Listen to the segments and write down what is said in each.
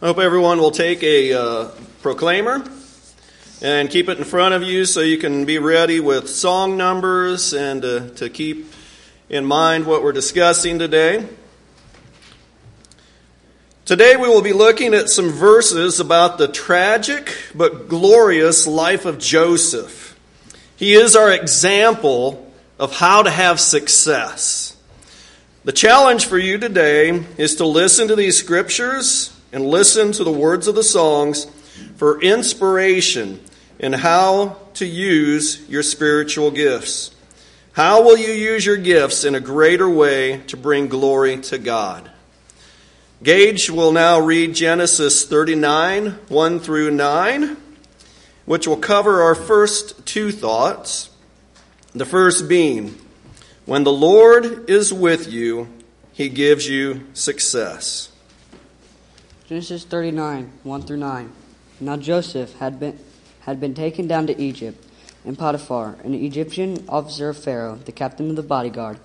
I hope everyone will take a uh, proclaimer and keep it in front of you so you can be ready with song numbers and uh, to keep in mind what we're discussing today. Today we will be looking at some verses about the tragic but glorious life of Joseph. He is our example of how to have success. The challenge for you today is to listen to these scriptures and listen to the words of the songs for inspiration in how to use your spiritual gifts. How will you use your gifts in a greater way to bring glory to God? Gage will now read Genesis 39, 1 through 9, which will cover our first two thoughts. The first being, when the Lord is with you, he gives you success. Genesis 39, 1 through 9. Now Joseph had been, had been taken down to Egypt, and Potiphar, an Egyptian officer of Pharaoh, the captain of the bodyguard,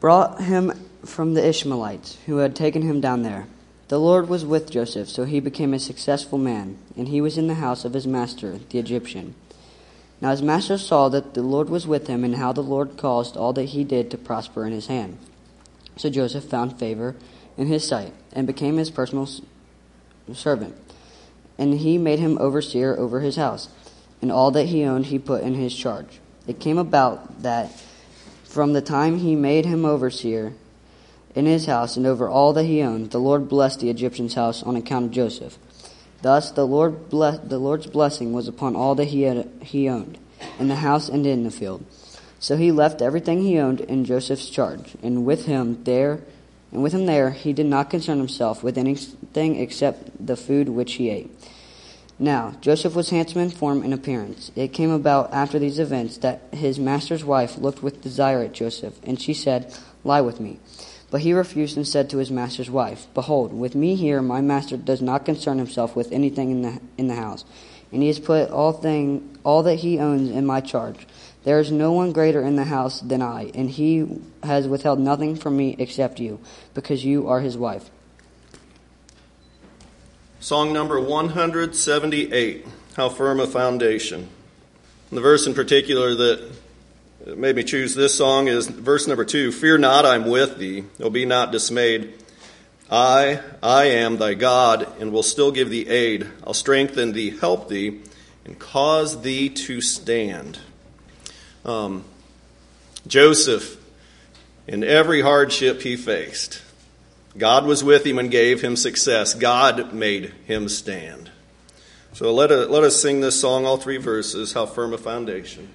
brought him from the Ishmaelites, who had taken him down there. The Lord was with Joseph, so he became a successful man, and he was in the house of his master, the Egyptian. Now his master saw that the Lord was with him, and how the Lord caused all that he did to prosper in his hand. So Joseph found favor in his sight, and became his personal servant. And he made him overseer over his house, and all that he owned he put in his charge. It came about that from the time he made him overseer in his house and over all that he owned, the Lord blessed the Egyptian's house on account of Joseph. Thus the Lord bless, the Lord's blessing was upon all that he had he owned, in the house and in the field. So he left everything he owned in Joseph's charge, and with him there and with him there, he did not concern himself with anything except the food which he ate. Now, Joseph was handsome in form and appearance. It came about after these events that his master's wife looked with desire at Joseph, and she said, Lie with me. But he refused and said to his master's wife, Behold, with me here my master does not concern himself with anything in the, in the house, and he has put all, thing, all that he owns in my charge. There is no one greater in the house than I, and he has withheld nothing from me except you, because you are his wife. Song number 178 How Firm a Foundation. The verse in particular that made me choose this song is verse number 2 Fear not, I'm with thee, O be not dismayed. I, I am thy God, and will still give thee aid. I'll strengthen thee, help thee, and cause thee to stand. Um, Joseph, in every hardship he faced, God was with him and gave him success. God made him stand. So let, us, let us sing this song, all three verses, How Firm a Foundation.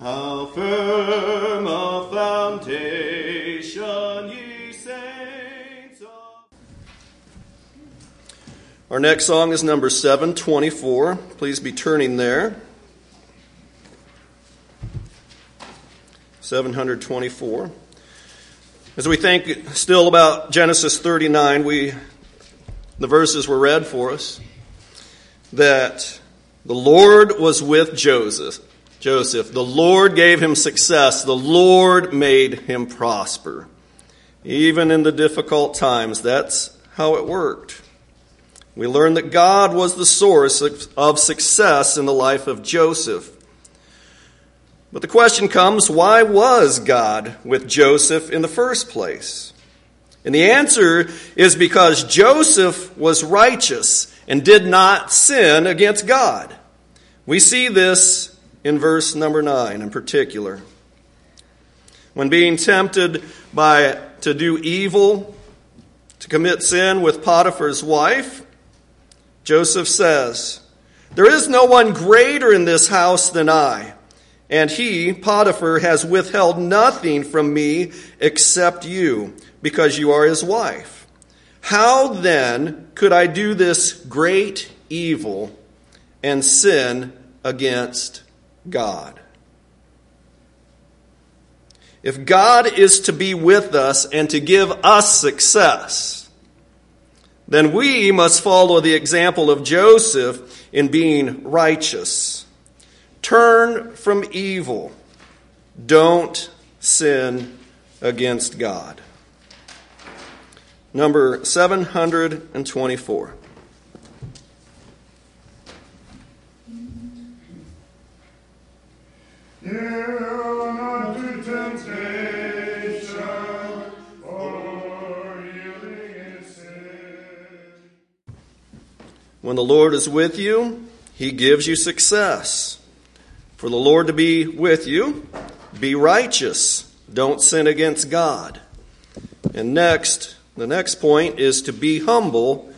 How firm a foundation, ye saints. Our next song is number 724. Please be turning there. 724. As we think still about Genesis 39, we the verses were read for us that the Lord was with Joseph. Joseph, the Lord gave him success. The Lord made him prosper. Even in the difficult times, that's how it worked. We learn that God was the source of success in the life of Joseph. But the question comes why was God with Joseph in the first place? And the answer is because Joseph was righteous and did not sin against God. We see this in verse number 9 in particular. When being tempted by to do evil, to commit sin with Potiphar's wife, Joseph says, There is no one greater in this house than I and he, Potiphar, has withheld nothing from me except you, because you are his wife. How then could I do this great evil and sin against God? If God is to be with us and to give us success, then we must follow the example of Joseph in being righteous. Turn from evil. Don't sin against God. number 724. When the Lord is with you, he gives you success. For the Lord to be with you, be righteous. Don't sin against God. And next, the next point is to be humble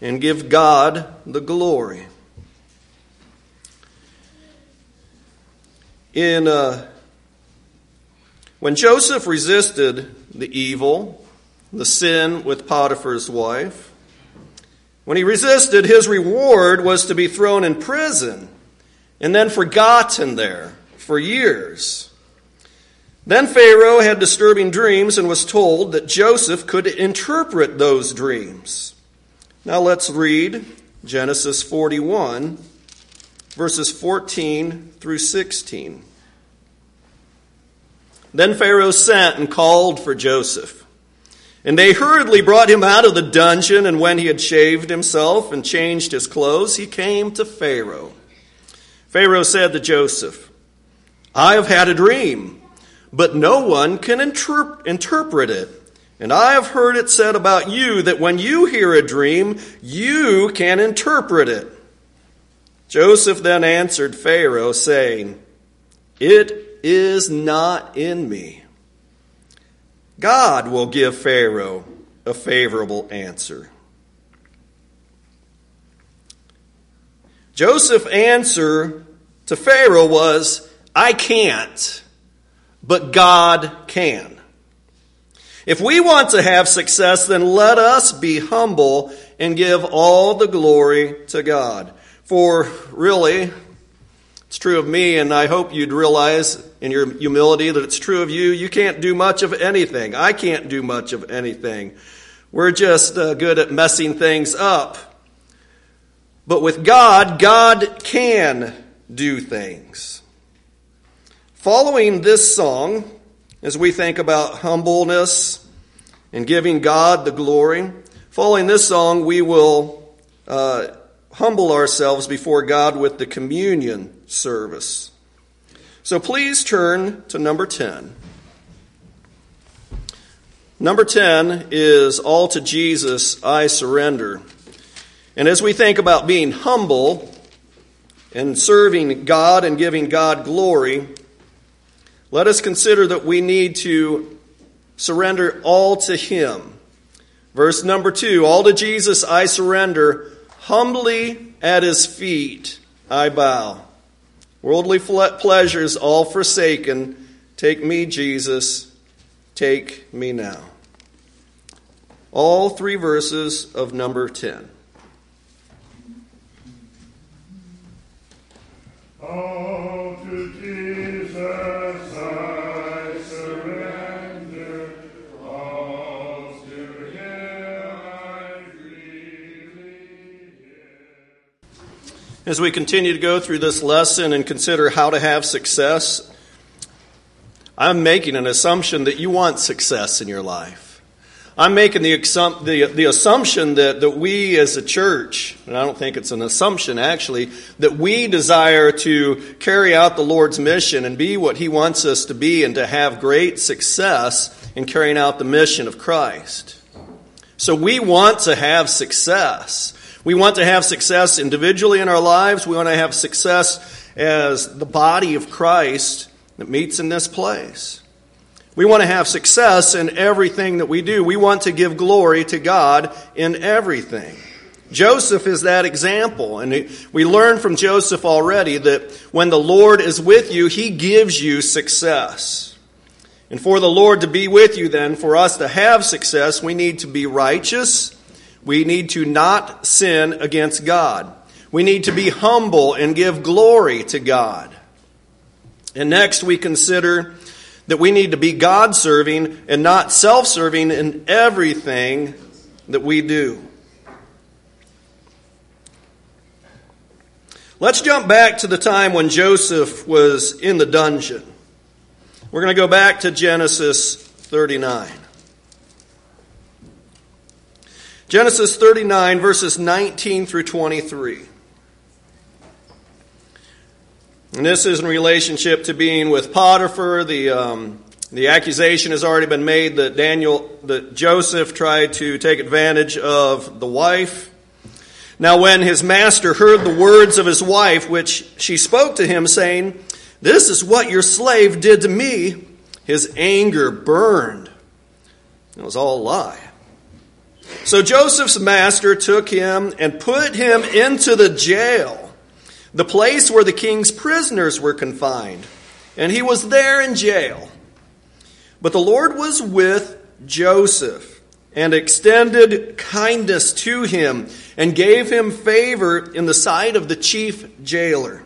and give God the glory. In uh, when Joseph resisted the evil, the sin with Potiphar's wife, when he resisted, his reward was to be thrown in prison and then forgotten there for years. Then Pharaoh had disturbing dreams and was told that Joseph could interpret those dreams. Now let's read Genesis 41, verses 14 through 16. Then Pharaoh sent and called for Joseph. And they hurriedly brought him out of the dungeon, and when he had shaved himself and changed his clothes, he came to Pharaoh. Pharaoh said to Joseph, I have had a dream but no one can interp- interpret it. And I have heard it said about you that when you hear a dream, you can interpret it. Joseph then answered Pharaoh, saying, It is not in me. God will give Pharaoh a favorable answer. Joseph's answer to Pharaoh was, I can't but God can. If we want to have success, then let us be humble and give all the glory to God. For really, it's true of me, and I hope you'd realize in your humility that it's true of you. You can't do much of anything. I can't do much of anything. We're just uh, good at messing things up. But with God, God can do things. Following this song, as we think about humbleness and giving God the glory, following this song, we will uh, humble ourselves before God with the communion service. So please turn to number 10. Number 10 is All to Jesus I Surrender. And as we think about being humble and serving God and giving God glory, let us consider that we need to surrender all to Him. Verse number two All to Jesus I surrender, humbly at His feet I bow. Worldly pleasures all forsaken, take me, Jesus, take me now. All three verses of number 10. All to Jesus. As we continue to go through this lesson and consider how to have success, I'm making an assumption that you want success in your life. I'm making the, the, the assumption that, that we as a church, and I don't think it's an assumption actually, that we desire to carry out the Lord's mission and be what He wants us to be and to have great success in carrying out the mission of Christ. So we want to have success. We want to have success individually in our lives. We want to have success as the body of Christ that meets in this place. We want to have success in everything that we do. We want to give glory to God in everything. Joseph is that example. And we learn from Joseph already that when the Lord is with you, he gives you success. And for the Lord to be with you, then, for us to have success, we need to be righteous we need to not sin against God. We need to be humble and give glory to God. And next, we consider that we need to be God serving and not self serving in everything that we do. Let's jump back to the time when Joseph was in the dungeon. We're going to go back to Genesis 39. Genesis 39, verses 19 through 23. And this is in relationship to being with Potiphar. The, um, the accusation has already been made that Daniel, that Joseph tried to take advantage of the wife. Now, when his master heard the words of his wife, which she spoke to him, saying, This is what your slave did to me, his anger burned. It was all a lie. So Joseph's master took him and put him into the jail, the place where the king's prisoners were confined. And he was there in jail. But the Lord was with Joseph and extended kindness to him and gave him favor in the sight of the chief jailer.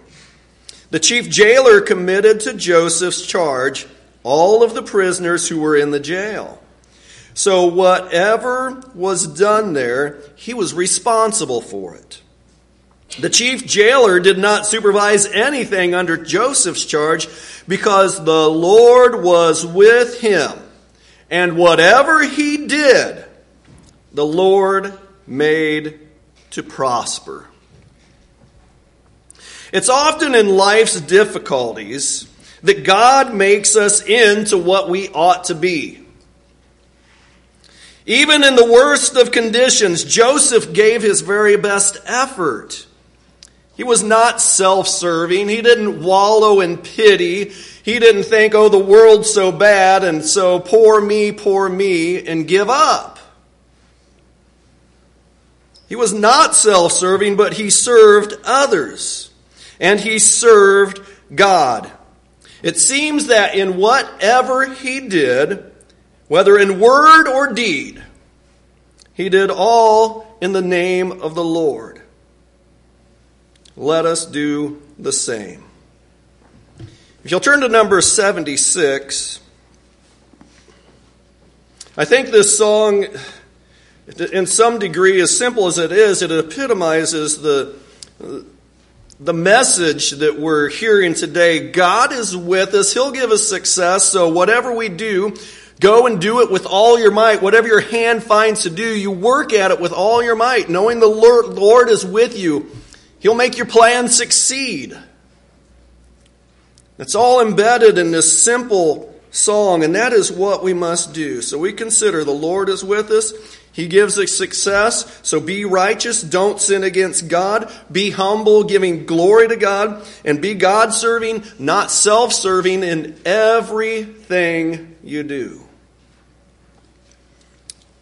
The chief jailer committed to Joseph's charge all of the prisoners who were in the jail. So whatever was done there, he was responsible for it. The chief jailer did not supervise anything under Joseph's charge because the Lord was with him. And whatever he did, the Lord made to prosper. It's often in life's difficulties that God makes us into what we ought to be. Even in the worst of conditions, Joseph gave his very best effort. He was not self serving. He didn't wallow in pity. He didn't think, oh, the world's so bad, and so poor me, poor me, and give up. He was not self serving, but he served others. And he served God. It seems that in whatever he did, whether in word or deed, he did all in the name of the Lord. Let us do the same. If you'll turn to number 76, I think this song in some degree, as simple as it is, it epitomizes the, the message that we're hearing today. God is with us. He'll give us success. So whatever we do, go and do it with all your might. Whatever your hand finds to do, you work at it with all your might, knowing the Lord is with you. He'll make your plan succeed. It's all embedded in this simple song, and that is what we must do. So we consider the Lord is with us. He gives us success. So be righteous. Don't sin against God. Be humble, giving glory to God. And be God serving, not self serving in everything you do.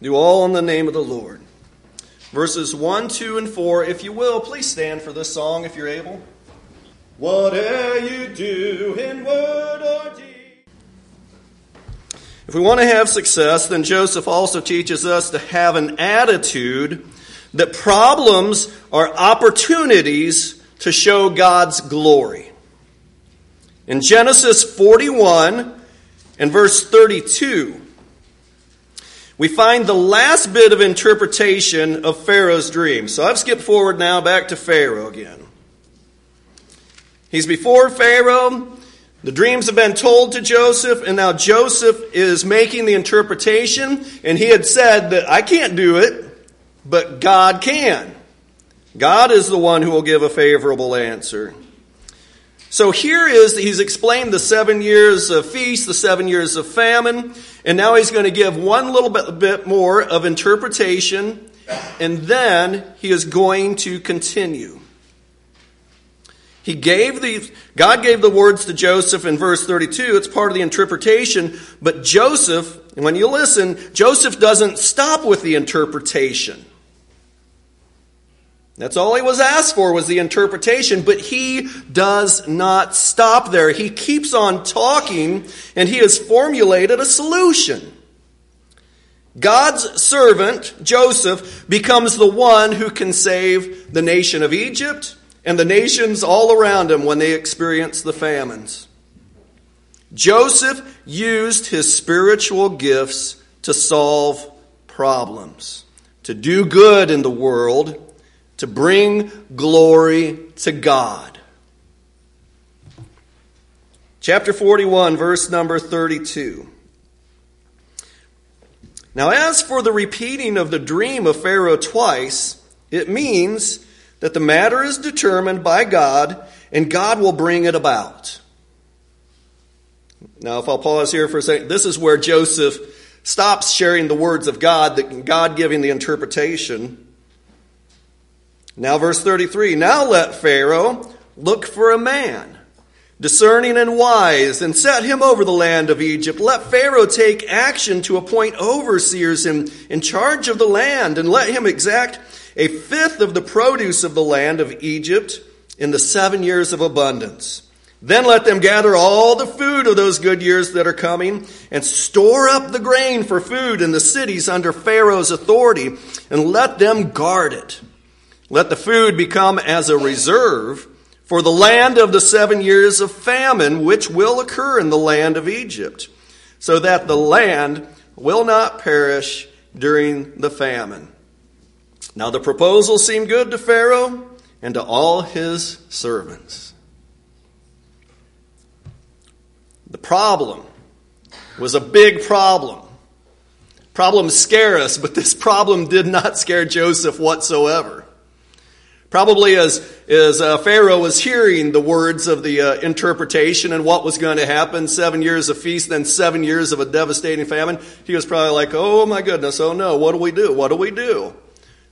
Do all in the name of the Lord. Verses 1, 2, and 4. If you will, please stand for this song if you're able. Whatever you do in word or deed. If we want to have success, then Joseph also teaches us to have an attitude that problems are opportunities to show God's glory. In Genesis 41 and verse 32, we find the last bit of interpretation of Pharaoh's dream. So I've skipped forward now back to Pharaoh again. He's before Pharaoh. The dreams have been told to Joseph, and now Joseph is making the interpretation, and he had said that I can't do it, but God can. God is the one who will give a favorable answer. So here is, he's explained the seven years of feast, the seven years of famine, and now he's going to give one little bit, bit more of interpretation, and then he is going to continue. He gave the, God gave the words to Joseph in verse 32. It's part of the interpretation. But Joseph, when you listen, Joseph doesn't stop with the interpretation. That's all he was asked for was the interpretation, but he does not stop there. He keeps on talking and he has formulated a solution. God's servant, Joseph, becomes the one who can save the nation of Egypt and the nations all around him when they experience the famines. Joseph used his spiritual gifts to solve problems, to do good in the world, to bring glory to God. Chapter 41, verse number 32. Now, as for the repeating of the dream of Pharaoh twice, it means that the matter is determined by God and God will bring it about. Now, if I'll pause here for a second, this is where Joseph stops sharing the words of God, that God giving the interpretation. Now, verse 33 Now let Pharaoh look for a man, discerning and wise, and set him over the land of Egypt. Let Pharaoh take action to appoint overseers in, in charge of the land, and let him exact a fifth of the produce of the land of Egypt in the seven years of abundance. Then let them gather all the food of those good years that are coming and store up the grain for food in the cities under Pharaoh's authority and let them guard it. Let the food become as a reserve for the land of the seven years of famine which will occur in the land of Egypt, so that the land will not perish during the famine. Now the proposal seemed good to Pharaoh and to all his servants. The problem was a big problem. Problems scare us, but this problem did not scare Joseph whatsoever. Probably as, as uh, Pharaoh was hearing the words of the uh, interpretation and what was going to happen seven years of feast, then seven years of a devastating famine he was probably like, oh my goodness, oh no, what do we do? What do we do?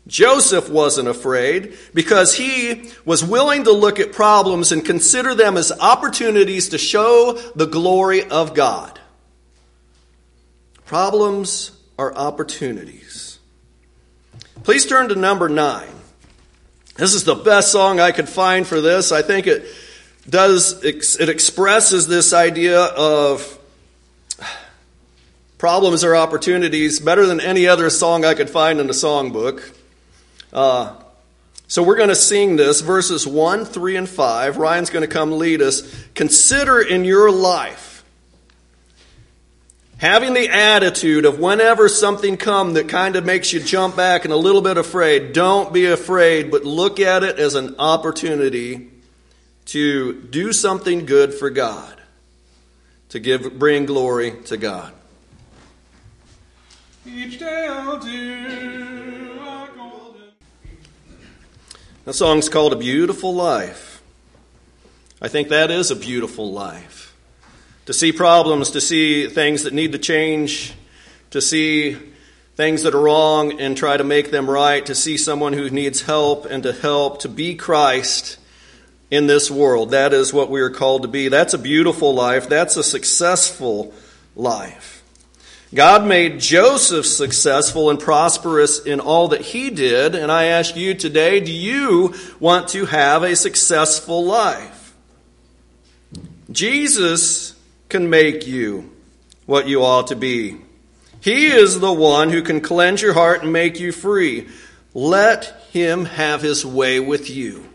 Joseph wasn't afraid because he was willing to look at problems and consider them as opportunities to show the glory of God. Problems are opportunities. Please turn to number nine. This is the best song I could find for this. I think it does, it expresses this idea of problems are opportunities better than any other song I could find in the songbook. Uh, so we're going to sing this, verses 1, 3, and 5. Ryan's going to come lead us. Consider in your life having the attitude of whenever something comes that kind of makes you jump back and a little bit afraid, don't be afraid, but look at it as an opportunity to do something good for God, to give, bring glory to God. Each day I'll do a golden. the song's called A Beautiful Life. I think that is a beautiful life. To see problems, to see things that need to change, to see things that are wrong and try to make them right, to see someone who needs help and to help, to be Christ in this world. That is what we are called to be. That's a beautiful life. That's a successful life. God made Joseph successful and prosperous in all that he did, and I ask you today do you want to have a successful life? Jesus can make you what you ought to be. He is the one who can cleanse your heart and make you free. Let him have his way with you.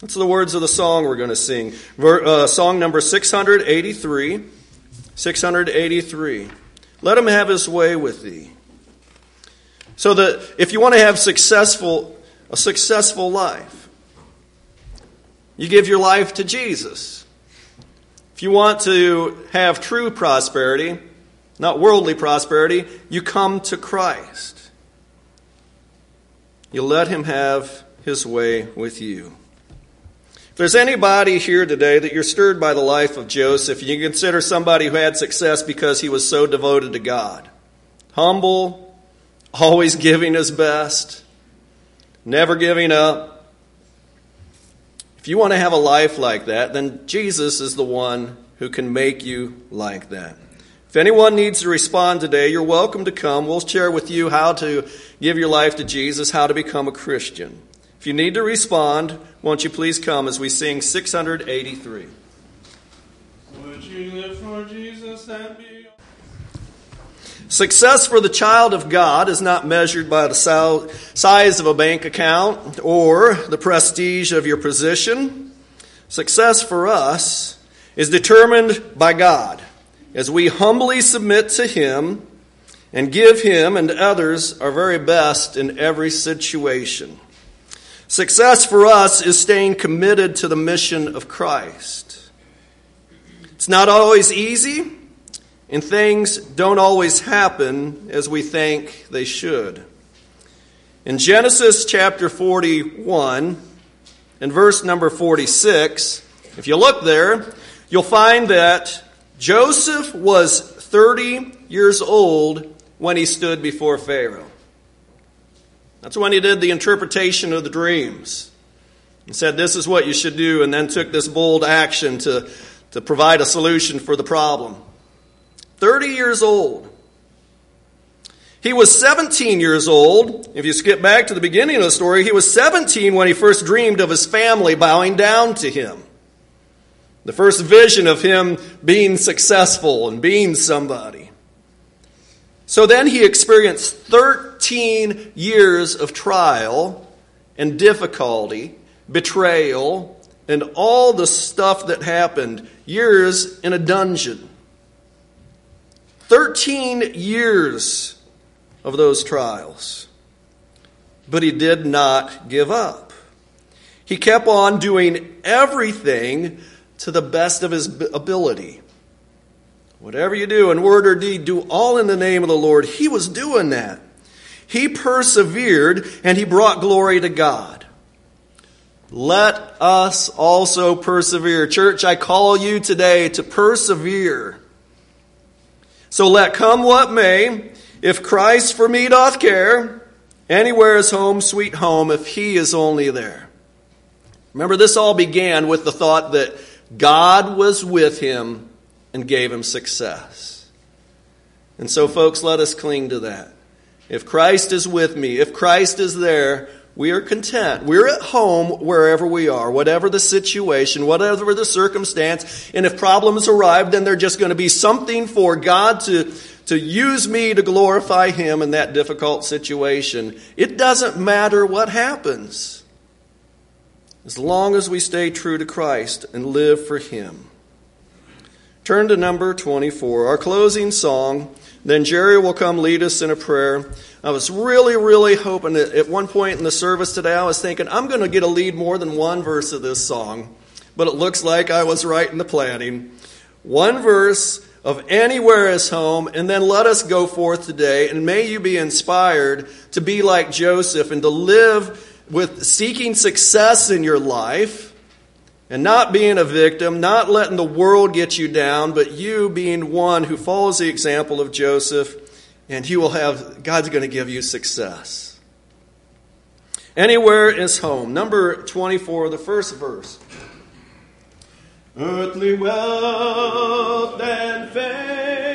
That's the words of the song we're going to sing. Uh, song number 683. 683. Let him have his way with thee. So that if you want to have successful, a successful life, you give your life to Jesus. If you want to have true prosperity, not worldly prosperity, you come to Christ. You let him have his way with you. If there's anybody here today that you're stirred by the life of Joseph, you consider somebody who had success because he was so devoted to God. Humble, always giving his best, never giving up. If you want to have a life like that, then Jesus is the one who can make you like that. If anyone needs to respond today, you're welcome to come. We'll share with you how to give your life to Jesus, how to become a Christian. If you need to respond, won't you please come as we sing 683? Would you live for Jesus and be. Success for the child of God is not measured by the size of a bank account or the prestige of your position. Success for us is determined by God as we humbly submit to Him and give Him and others our very best in every situation. Success for us is staying committed to the mission of Christ. It's not always easy, and things don't always happen as we think they should. In Genesis chapter 41 and verse number 46, if you look there, you'll find that Joseph was 30 years old when he stood before Pharaoh. That's when he did the interpretation of the dreams and said, This is what you should do, and then took this bold action to, to provide a solution for the problem. 30 years old. He was 17 years old. If you skip back to the beginning of the story, he was 17 when he first dreamed of his family bowing down to him. The first vision of him being successful and being somebody. So then he experienced 13 years of trial and difficulty, betrayal, and all the stuff that happened. Years in a dungeon. 13 years of those trials. But he did not give up. He kept on doing everything to the best of his ability. Whatever you do in word or deed, do all in the name of the Lord. He was doing that. He persevered and he brought glory to God. Let us also persevere. Church, I call you today to persevere. So let come what may, if Christ for me doth care, anywhere is home, sweet home, if he is only there. Remember, this all began with the thought that God was with him and gave him success. And so, folks, let us cling to that. If Christ is with me, if Christ is there, we are content. We're at home wherever we are, whatever the situation, whatever the circumstance. And if problems arrive, then they're just going to be something for God to, to use me to glorify Him in that difficult situation. It doesn't matter what happens. As long as we stay true to Christ and live for Him. Turn to number 24, our closing song. Then Jerry will come lead us in a prayer. I was really, really hoping that at one point in the service today, I was thinking, I'm going to get a lead more than one verse of this song. But it looks like I was right in the planning. One verse of Anywhere is Home, and then let us go forth today, and may you be inspired to be like Joseph and to live with seeking success in your life and not being a victim, not letting the world get you down, but you being one who follows the example of Joseph and you will have, God's going to give you success. Anywhere is home. Number 24, the first verse. Earthly wealth and fame